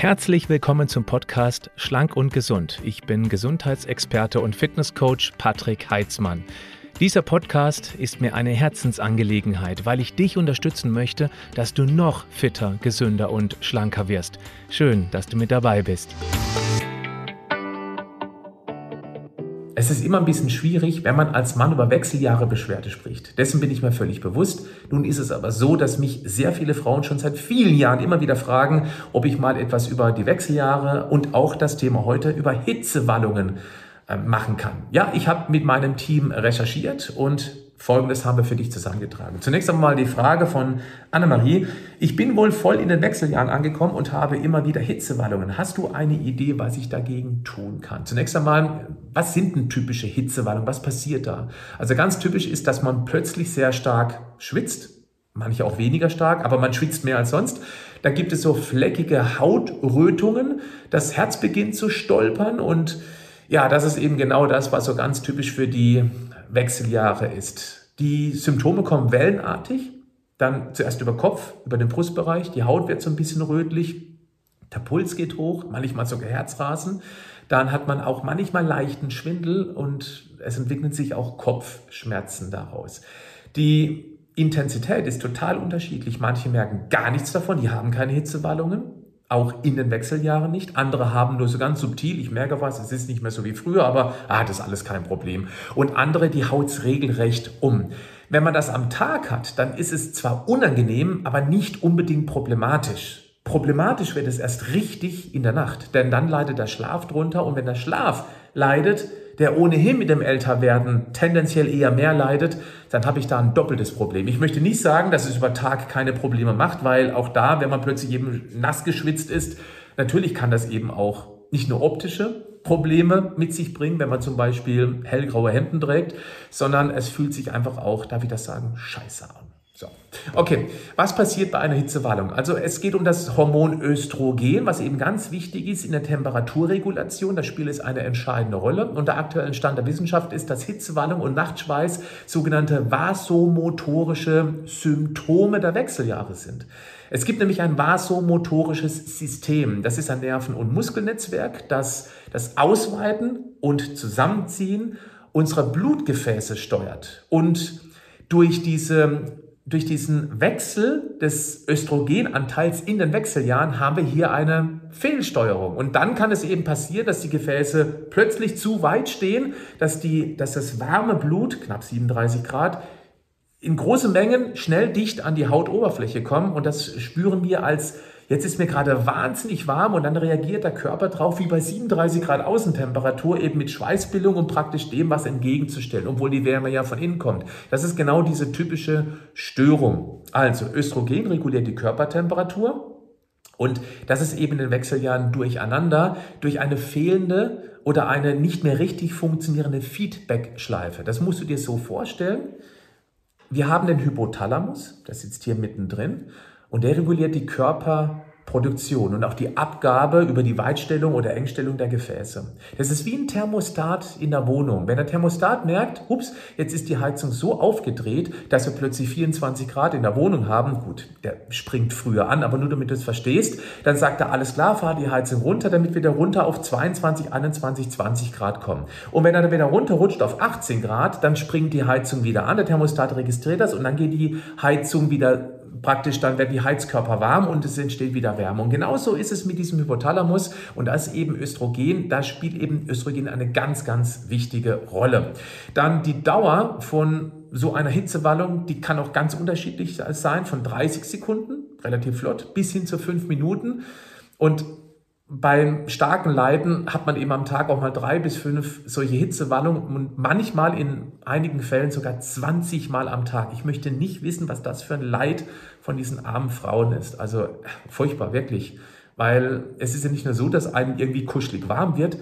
Herzlich willkommen zum Podcast Schlank und Gesund. Ich bin Gesundheitsexperte und Fitnesscoach Patrick Heitzmann. Dieser Podcast ist mir eine Herzensangelegenheit, weil ich dich unterstützen möchte, dass du noch fitter, gesünder und schlanker wirst. Schön, dass du mit dabei bist. Es ist immer ein bisschen schwierig, wenn man als Mann über Wechseljahre Beschwerde spricht. Dessen bin ich mir völlig bewusst. Nun ist es aber so, dass mich sehr viele Frauen schon seit vielen Jahren immer wieder fragen, ob ich mal etwas über die Wechseljahre und auch das Thema heute über Hitzewallungen äh, machen kann. Ja, ich habe mit meinem Team recherchiert und Folgendes haben wir für dich zusammengetragen. Zunächst einmal die Frage von Annemarie. Ich bin wohl voll in den Wechseljahren angekommen und habe immer wieder Hitzewallungen. Hast du eine Idee, was ich dagegen tun kann? Zunächst einmal, was sind denn typische Hitzewallungen? Was passiert da? Also ganz typisch ist, dass man plötzlich sehr stark schwitzt. Manche auch weniger stark, aber man schwitzt mehr als sonst. Da gibt es so fleckige Hautrötungen. Das Herz beginnt zu stolpern und ja, das ist eben genau das, was so ganz typisch für die Wechseljahre ist. Die Symptome kommen wellenartig, dann zuerst über Kopf, über den Brustbereich, die Haut wird so ein bisschen rötlich, der Puls geht hoch, manchmal sogar Herzrasen. Dann hat man auch manchmal leichten Schwindel und es entwickeln sich auch Kopfschmerzen daraus. Die Intensität ist total unterschiedlich. Manche merken gar nichts davon, die haben keine Hitzewallungen auch in den Wechseljahren nicht. Andere haben nur so ganz subtil, ich merke was, es ist nicht mehr so wie früher, aber ah, das ist alles kein Problem. Und andere, die haut's regelrecht um. Wenn man das am Tag hat, dann ist es zwar unangenehm, aber nicht unbedingt problematisch. Problematisch wird es erst richtig in der Nacht, denn dann leidet der Schlaf drunter und wenn der Schlaf leidet, der ohnehin mit dem Älterwerden tendenziell eher mehr leidet, dann habe ich da ein doppeltes Problem. Ich möchte nicht sagen, dass es über Tag keine Probleme macht, weil auch da, wenn man plötzlich eben nass geschwitzt ist, natürlich kann das eben auch nicht nur optische Probleme mit sich bringen, wenn man zum Beispiel hellgraue Hemden trägt, sondern es fühlt sich einfach auch, darf ich das sagen, scheiße an. So. Okay, was passiert bei einer Hitzewallung? Also es geht um das Hormon Östrogen, was eben ganz wichtig ist in der Temperaturregulation. Das spielt es eine entscheidende Rolle. Und der aktuelle Stand der Wissenschaft ist, dass Hitzewallung und Nachtschweiß sogenannte vasomotorische Symptome der Wechseljahre sind. Es gibt nämlich ein vasomotorisches System. Das ist ein Nerven- und Muskelnetzwerk, das das Ausweiten und Zusammenziehen unserer Blutgefäße steuert. Und durch diese durch diesen Wechsel des Östrogenanteils in den Wechseljahren haben wir hier eine Fehlsteuerung. Und dann kann es eben passieren, dass die Gefäße plötzlich zu weit stehen, dass, die, dass das warme Blut, knapp 37 Grad, in großen Mengen schnell dicht an die Hautoberfläche kommen. Und das spüren wir als Jetzt ist mir gerade wahnsinnig warm und dann reagiert der Körper drauf wie bei 37 Grad Außentemperatur eben mit Schweißbildung und praktisch dem was entgegenzustellen, obwohl die Wärme ja von innen kommt. Das ist genau diese typische Störung. Also Östrogen reguliert die Körpertemperatur und das ist eben in den Wechseljahren durcheinander durch eine fehlende oder eine nicht mehr richtig funktionierende Feedback-Schleife. Das musst du dir so vorstellen. Wir haben den Hypothalamus, das sitzt hier mittendrin, und der reguliert die Körperproduktion und auch die Abgabe über die Weitstellung oder Engstellung der Gefäße. Das ist wie ein Thermostat in der Wohnung. Wenn der Thermostat merkt, ups, jetzt ist die Heizung so aufgedreht, dass wir plötzlich 24 Grad in der Wohnung haben, gut, der springt früher an, aber nur damit du es verstehst, dann sagt er, alles klar, fahr die Heizung runter, damit wir da runter auf 22, 21, 20 Grad kommen. Und wenn er dann wieder runterrutscht auf 18 Grad, dann springt die Heizung wieder an, der Thermostat registriert das und dann geht die Heizung wieder praktisch dann werden die Heizkörper warm und es entsteht wieder Wärme. Und genauso ist es mit diesem Hypothalamus und das eben Östrogen. Da spielt eben Östrogen eine ganz, ganz wichtige Rolle. Dann die Dauer von so einer Hitzewallung, die kann auch ganz unterschiedlich sein, von 30 Sekunden, relativ flott, bis hin zu 5 Minuten. Und beim starken Leiden hat man eben am Tag auch mal drei bis fünf solche Hitzewallungen und manchmal in einigen Fällen sogar 20 Mal am Tag. Ich möchte nicht wissen, was das für ein Leid von diesen armen Frauen ist. Also furchtbar, wirklich. Weil es ist ja nicht nur so, dass einem irgendwie kuschelig warm wird,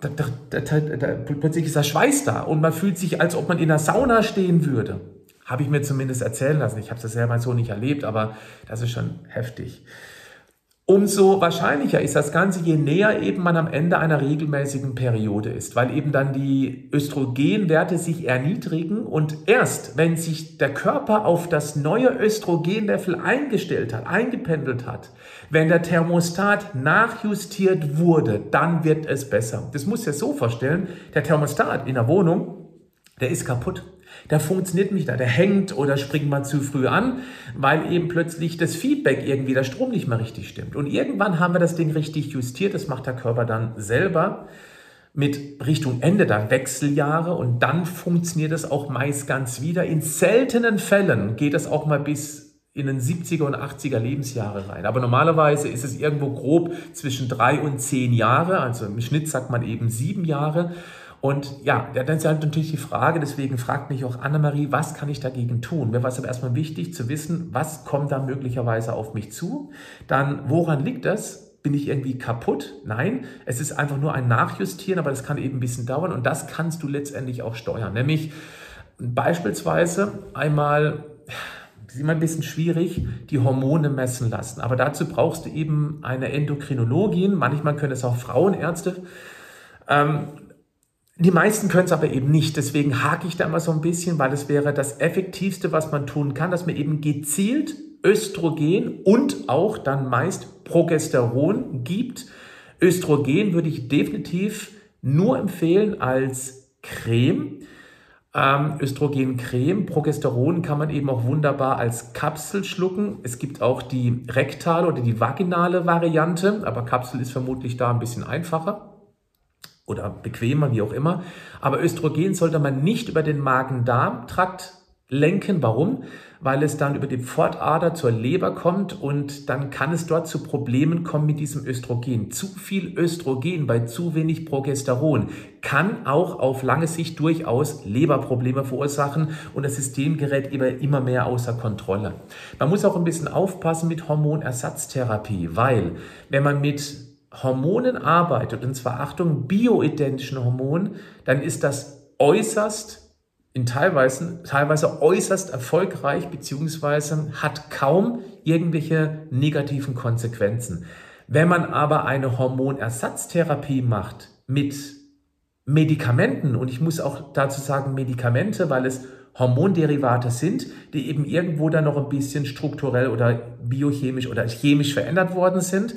da, da, da, da, plötzlich ist der Schweiß da und man fühlt sich, als ob man in der Sauna stehen würde. Habe ich mir zumindest erzählen lassen. Ich habe das selber so nicht erlebt, aber das ist schon heftig. Umso wahrscheinlicher ist das Ganze, je näher eben man am Ende einer regelmäßigen Periode ist, weil eben dann die Östrogenwerte sich erniedrigen und erst wenn sich der Körper auf das neue Östrogenlevel eingestellt hat, eingependelt hat, wenn der Thermostat nachjustiert wurde, dann wird es besser. Das muss ja so vorstellen, der Thermostat in der Wohnung, der ist kaputt der funktioniert nicht, der hängt oder springt man zu früh an, weil eben plötzlich das Feedback irgendwie, der Strom nicht mehr richtig stimmt. Und irgendwann haben wir das Ding richtig justiert, das macht der Körper dann selber mit Richtung Ende der Wechseljahre und dann funktioniert es auch meist ganz wieder. In seltenen Fällen geht es auch mal bis in den 70er und 80er Lebensjahre rein. Aber normalerweise ist es irgendwo grob zwischen drei und zehn Jahre, also im Schnitt sagt man eben sieben Jahre. Und ja, dann ist halt natürlich die Frage, deswegen fragt mich auch Annemarie, was kann ich dagegen tun? Mir war es aber erstmal wichtig zu wissen, was kommt da möglicherweise auf mich zu? Dann, woran liegt das? Bin ich irgendwie kaputt? Nein, es ist einfach nur ein Nachjustieren, aber das kann eben ein bisschen dauern und das kannst du letztendlich auch steuern. Nämlich beispielsweise einmal, das ist immer ein bisschen schwierig, die Hormone messen lassen. Aber dazu brauchst du eben eine Endokrinologin, manchmal können es auch Frauenärzte. Ähm, die meisten können es aber eben nicht. Deswegen hake ich da immer so ein bisschen, weil es wäre das Effektivste, was man tun kann, dass man eben gezielt Östrogen und auch dann meist Progesteron gibt. Östrogen würde ich definitiv nur empfehlen als Creme. Ähm, Östrogencreme, Progesteron kann man eben auch wunderbar als Kapsel schlucken. Es gibt auch die rektale oder die vaginale Variante, aber Kapsel ist vermutlich da ein bisschen einfacher oder bequemer, wie auch immer. Aber Östrogen sollte man nicht über den Magen-Darm-Trakt lenken. Warum? Weil es dann über die Pfortader zur Leber kommt und dann kann es dort zu Problemen kommen mit diesem Östrogen. Zu viel Östrogen bei zu wenig Progesteron kann auch auf lange Sicht durchaus Leberprobleme verursachen und das System gerät immer mehr außer Kontrolle. Man muss auch ein bisschen aufpassen mit Hormonersatztherapie, weil wenn man mit Hormonen arbeitet, und zwar Achtung, bioidentischen Hormonen, dann ist das äußerst, in teilweise, teilweise äußerst erfolgreich, beziehungsweise hat kaum irgendwelche negativen Konsequenzen. Wenn man aber eine Hormonersatztherapie macht mit Medikamenten, und ich muss auch dazu sagen Medikamente, weil es Hormonderivate sind, die eben irgendwo dann noch ein bisschen strukturell oder biochemisch oder chemisch verändert worden sind,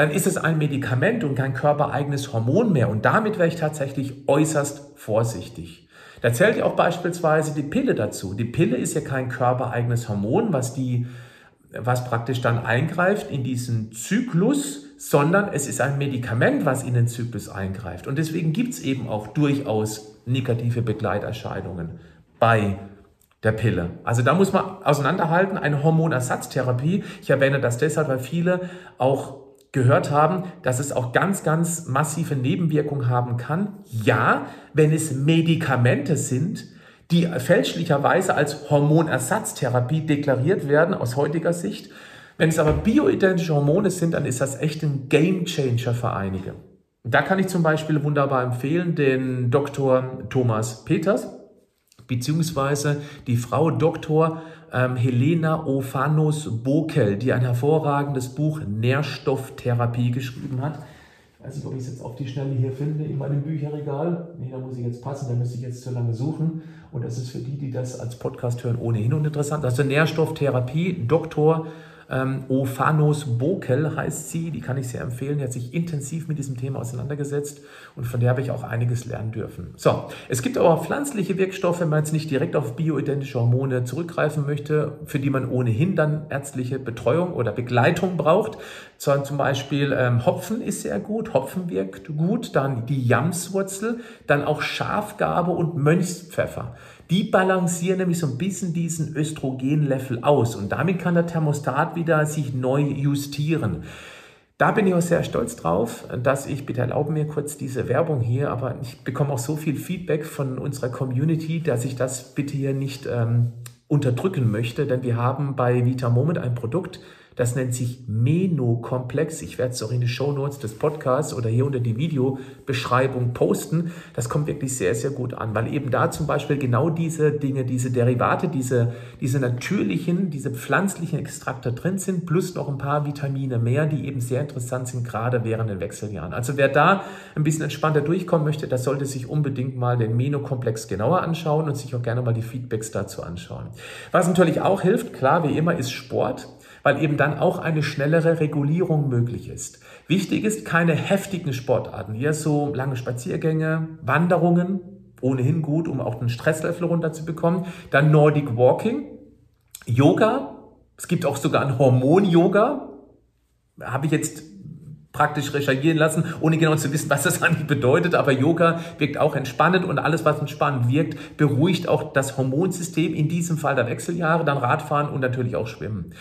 dann ist es ein Medikament und kein körpereigenes Hormon mehr. Und damit wäre ich tatsächlich äußerst vorsichtig. Da zählt ja auch beispielsweise die Pille dazu. Die Pille ist ja kein körpereigenes Hormon, was die, was praktisch dann eingreift in diesen Zyklus, sondern es ist ein Medikament, was in den Zyklus eingreift. Und deswegen gibt es eben auch durchaus negative Begleiterscheinungen bei der Pille. Also da muss man auseinanderhalten, eine Hormonersatztherapie. Ich erwähne das deshalb, weil viele auch gehört haben, dass es auch ganz, ganz massive Nebenwirkungen haben kann. Ja, wenn es Medikamente sind, die fälschlicherweise als Hormonersatztherapie deklariert werden aus heutiger Sicht. Wenn es aber bioidentische Hormone sind, dann ist das echt ein Gamechanger für einige. Da kann ich zum Beispiel wunderbar empfehlen den Dr. Thomas Peters, beziehungsweise die Frau Dr ähm, Helena Ophanos Bokel, die ein hervorragendes Buch Nährstofftherapie geschrieben hat. Ich weiß nicht, ob ich es jetzt auf die Schnelle hier finde in meinem Bücherregal. Nee, da muss ich jetzt passen, da müsste ich jetzt zu lange suchen. Und das ist für die, die das als Podcast hören, ohnehin uninteressant. Also Nährstofftherapie, Doktor ähm, Ophanos Bokel heißt sie, die kann ich sehr empfehlen. Die hat sich intensiv mit diesem Thema auseinandergesetzt und von der habe ich auch einiges lernen dürfen. So, es gibt aber pflanzliche Wirkstoffe, wenn man jetzt nicht direkt auf bioidentische Hormone zurückgreifen möchte, für die man ohnehin dann ärztliche Betreuung oder Begleitung braucht. Zum Beispiel ähm, Hopfen ist sehr gut, Hopfen wirkt gut, dann die Jamswurzel, dann auch Schafgabe und Mönchspfeffer. Die balancieren nämlich so ein bisschen diesen Östrogenlevel aus und damit kann der Thermostat wieder sich neu justieren. Da bin ich auch sehr stolz drauf, dass ich, bitte erlauben mir kurz diese Werbung hier, aber ich bekomme auch so viel Feedback von unserer Community, dass ich das bitte hier nicht ähm, unterdrücken möchte, denn wir haben bei Vita Moment ein Produkt, Das nennt sich Menokomplex. Ich werde es auch in die Show Notes des Podcasts oder hier unter die Videobeschreibung posten. Das kommt wirklich sehr, sehr gut an, weil eben da zum Beispiel genau diese Dinge, diese Derivate, diese, diese natürlichen, diese pflanzlichen Extrakte drin sind, plus noch ein paar Vitamine mehr, die eben sehr interessant sind, gerade während den Wechseljahren. Also wer da ein bisschen entspannter durchkommen möchte, der sollte sich unbedingt mal den Menokomplex genauer anschauen und sich auch gerne mal die Feedbacks dazu anschauen. Was natürlich auch hilft, klar wie immer, ist Sport weil eben dann auch eine schnellere Regulierung möglich ist. Wichtig ist keine heftigen Sportarten, eher so lange Spaziergänge, Wanderungen, ohnehin gut, um auch den Stresslevel runterzubekommen. Dann Nordic Walking, Yoga, es gibt auch sogar ein Hormon-Yoga, habe ich jetzt praktisch recherchieren lassen, ohne genau zu wissen, was das eigentlich bedeutet. Aber Yoga wirkt auch entspannend und alles, was entspannend wirkt, beruhigt auch das Hormonsystem, in diesem Fall der Wechseljahre, dann Radfahren und natürlich auch Schwimmen.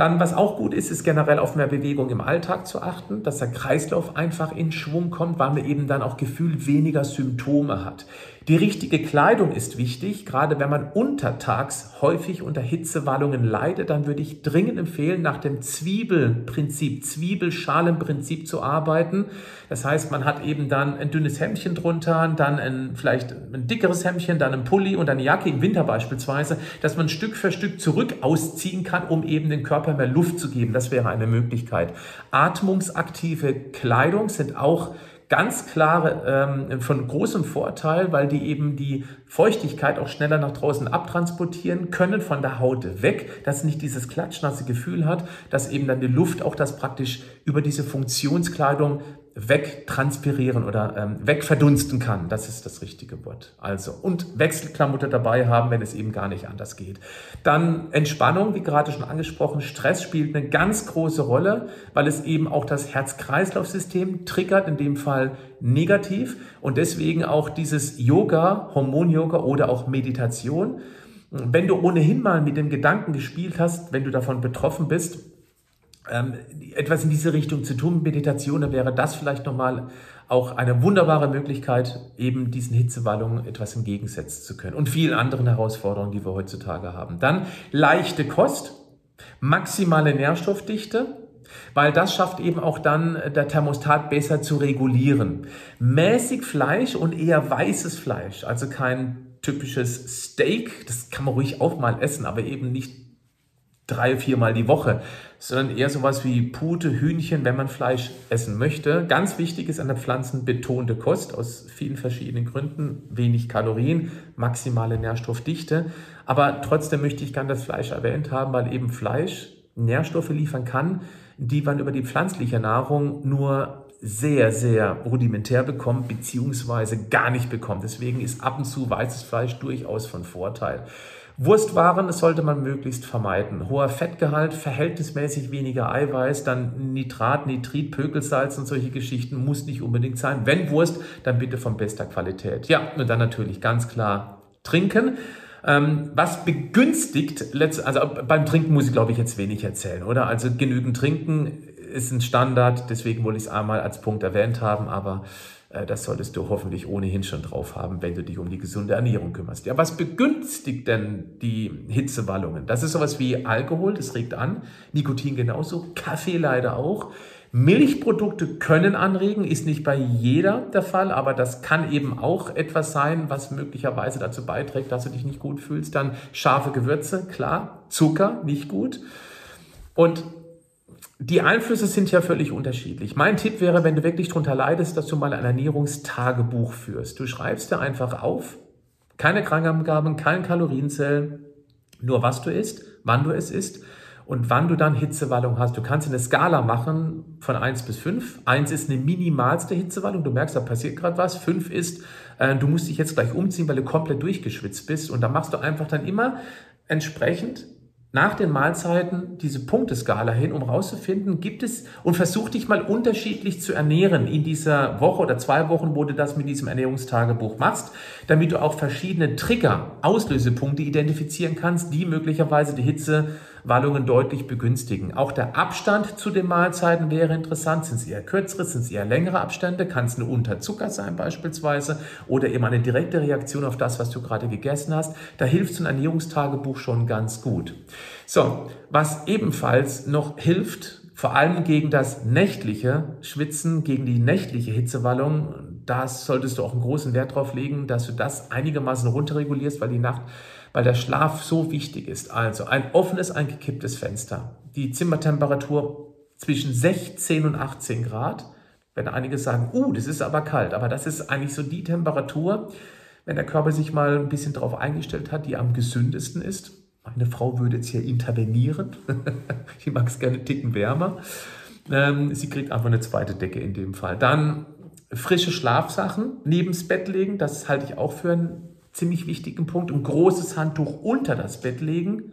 Dann, was auch gut ist, ist generell auf mehr Bewegung im Alltag zu achten, dass der Kreislauf einfach in Schwung kommt, weil man eben dann auch gefühlt weniger Symptome hat. Die richtige Kleidung ist wichtig, gerade wenn man untertags häufig unter Hitzewallungen leidet, dann würde ich dringend empfehlen, nach dem Zwiebelprinzip, Zwiebelschalenprinzip zu arbeiten. Das heißt, man hat eben dann ein dünnes Hemdchen drunter, dann ein, vielleicht ein dickeres Hemdchen, dann ein Pulli und eine Jacke im Winter beispielsweise, dass man Stück für Stück zurück ausziehen kann, um eben den Körper mehr Luft zu geben. Das wäre eine Möglichkeit. Atmungsaktive Kleidung sind auch ganz klar ähm, von großem Vorteil, weil die eben die Feuchtigkeit auch schneller nach draußen abtransportieren können von der Haut weg, dass nicht dieses klatschnasse Gefühl hat, dass eben dann die Luft auch das praktisch über diese Funktionskleidung wegtranspirieren oder ähm, wegverdunsten kann. Das ist das richtige Wort. Also, und Wechselklamotte dabei haben, wenn es eben gar nicht anders geht. Dann Entspannung, wie gerade schon angesprochen. Stress spielt eine ganz große Rolle, weil es eben auch das Herz-Kreislauf-System triggert, in dem Fall negativ. Und deswegen auch dieses Yoga, Hormon-Yoga oder auch Meditation. Wenn du ohnehin mal mit dem Gedanken gespielt hast, wenn du davon betroffen bist, ähm, etwas in diese Richtung zu tun, Meditation, dann wäre das vielleicht nochmal auch eine wunderbare Möglichkeit, eben diesen Hitzewallungen etwas entgegensetzen zu können und vielen anderen Herausforderungen, die wir heutzutage haben. Dann leichte Kost, maximale Nährstoffdichte, weil das schafft eben auch dann der Thermostat besser zu regulieren. Mäßig Fleisch und eher weißes Fleisch, also kein typisches Steak, das kann man ruhig auch mal essen, aber eben nicht drei, viermal die Woche, sondern eher sowas wie Pute, Hühnchen, wenn man Fleisch essen möchte. Ganz wichtig ist eine pflanzenbetonte Kost aus vielen verschiedenen Gründen. Wenig Kalorien, maximale Nährstoffdichte. Aber trotzdem möchte ich gerne das Fleisch erwähnt haben, weil eben Fleisch Nährstoffe liefern kann, die man über die pflanzliche Nahrung nur sehr, sehr rudimentär bekommt, beziehungsweise gar nicht bekommt. Deswegen ist ab und zu weißes Fleisch durchaus von Vorteil. Wurstwaren sollte man möglichst vermeiden. Hoher Fettgehalt, verhältnismäßig weniger Eiweiß, dann Nitrat, Nitrit, Pökelsalz und solche Geschichten muss nicht unbedingt sein. Wenn Wurst, dann bitte von bester Qualität. Ja, und dann natürlich ganz klar trinken. Ähm, was begünstigt, also beim Trinken muss ich glaube ich jetzt wenig erzählen, oder? Also genügend trinken ist ein Standard, deswegen wollte ich es einmal als Punkt erwähnt haben, aber äh, das solltest du hoffentlich ohnehin schon drauf haben, wenn du dich um die gesunde Ernährung kümmerst. Ja, was begünstigt denn die Hitzewallungen? Das ist sowas wie Alkohol, das regt an, Nikotin genauso, Kaffee leider auch. Milchprodukte können anregen, ist nicht bei jeder der Fall, aber das kann eben auch etwas sein, was möglicherweise dazu beiträgt, dass du dich nicht gut fühlst. Dann scharfe Gewürze, klar, Zucker, nicht gut. Und die Einflüsse sind ja völlig unterschiedlich. Mein Tipp wäre, wenn du wirklich darunter leidest, dass du mal ein Ernährungstagebuch führst. Du schreibst dir einfach auf, keine Krankangaben, kein Kalorienzell, nur was du isst, wann du es isst und wann du dann Hitzewallung hast. Du kannst eine Skala machen von 1 bis 5. 1 ist eine minimalste Hitzewallung, du merkst, da passiert gerade was. 5 ist, äh, du musst dich jetzt gleich umziehen, weil du komplett durchgeschwitzt bist. Und da machst du einfach dann immer entsprechend nach den Mahlzeiten diese Punkteskala hin, um rauszufinden, gibt es und versuch dich mal unterschiedlich zu ernähren in dieser Woche oder zwei Wochen, wo du das mit diesem Ernährungstagebuch machst, damit du auch verschiedene Trigger, Auslösepunkte identifizieren kannst, die möglicherweise die Hitze Wallungen deutlich begünstigen. Auch der Abstand zu den Mahlzeiten wäre interessant. Sind es eher kürzere, sind es eher längere Abstände? Kann es eine Unterzucker sein beispielsweise oder eben eine direkte Reaktion auf das, was du gerade gegessen hast? Da hilft so ein Ernährungstagebuch schon ganz gut. So, was ebenfalls noch hilft, vor allem gegen das nächtliche Schwitzen, gegen die nächtliche Hitzewallung, da solltest du auch einen großen Wert drauf legen, dass du das einigermaßen runterregulierst, weil die Nacht, weil der Schlaf so wichtig ist. Also ein offenes, ein gekipptes Fenster. Die Zimmertemperatur zwischen 16 und 18 Grad. Wenn einige sagen, uh, das ist aber kalt, aber das ist eigentlich so die Temperatur, wenn der Körper sich mal ein bisschen darauf eingestellt hat, die am gesündesten ist. Meine Frau würde jetzt hier intervenieren. ich mag es gerne ticken wärmer. Ähm, sie kriegt einfach eine zweite Decke in dem Fall. Dann frische Schlafsachen neben das Bett legen. Das halte ich auch für einen ziemlich wichtigen Punkt. Ein großes Handtuch unter das Bett legen.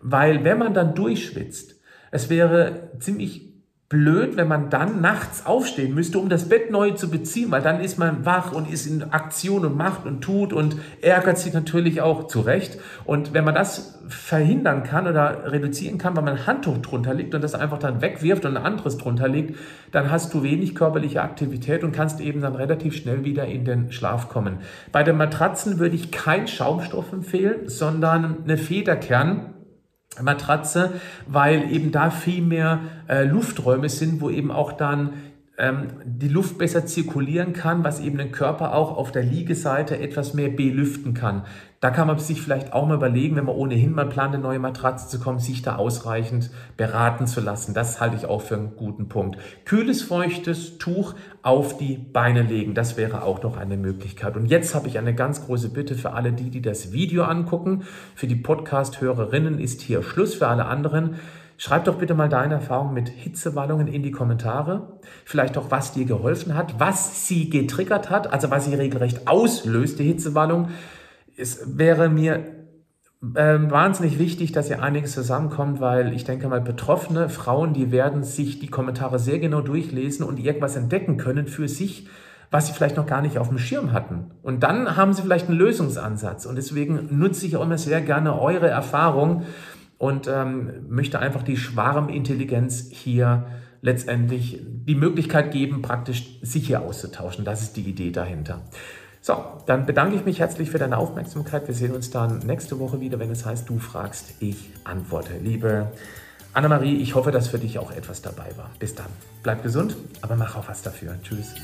Weil wenn man dann durchschwitzt, es wäre ziemlich blöd, wenn man dann nachts aufstehen müsste, um das Bett neu zu beziehen, weil dann ist man wach und ist in Aktion und macht und tut und ärgert sich natürlich auch zurecht. Und wenn man das verhindern kann oder reduzieren kann, weil man ein Handtuch drunter legt und das einfach dann wegwirft und ein anderes drunter legt, dann hast du wenig körperliche Aktivität und kannst eben dann relativ schnell wieder in den Schlaf kommen. Bei den Matratzen würde ich kein Schaumstoff empfehlen, sondern eine Federkern Matratze, weil eben da viel mehr äh, Lufträume sind, wo eben auch dann die Luft besser zirkulieren kann, was eben den Körper auch auf der Liegeseite etwas mehr belüften kann. Da kann man sich vielleicht auch mal überlegen, wenn man ohnehin mal plant, eine neue Matratze zu kommen, sich da ausreichend beraten zu lassen. Das halte ich auch für einen guten Punkt. Kühles, feuchtes Tuch auf die Beine legen, das wäre auch noch eine Möglichkeit. Und jetzt habe ich eine ganz große Bitte für alle die, die das Video angucken. Für die Podcast-Hörerinnen ist hier Schluss, für alle anderen. Schreib doch bitte mal deine Erfahrung mit Hitzewallungen in die Kommentare. Vielleicht auch, was dir geholfen hat, was sie getriggert hat, also was sie regelrecht auslöst, die Hitzewallung. Es wäre mir äh, wahnsinnig wichtig, dass hier einiges zusammenkommt, weil ich denke mal, betroffene Frauen, die werden sich die Kommentare sehr genau durchlesen und irgendwas entdecken können für sich, was sie vielleicht noch gar nicht auf dem Schirm hatten. Und dann haben sie vielleicht einen Lösungsansatz. Und deswegen nutze ich auch immer sehr gerne eure Erfahrung und ähm, möchte einfach die Schwarmintelligenz hier letztendlich die Möglichkeit geben, praktisch sich hier auszutauschen. Das ist die Idee dahinter. So, dann bedanke ich mich herzlich für deine Aufmerksamkeit. Wir sehen uns dann nächste Woche wieder, wenn es heißt, du fragst, ich antworte. Liebe Annemarie, ich hoffe, dass für dich auch etwas dabei war. Bis dann. Bleib gesund, aber mach auch was dafür. Tschüss.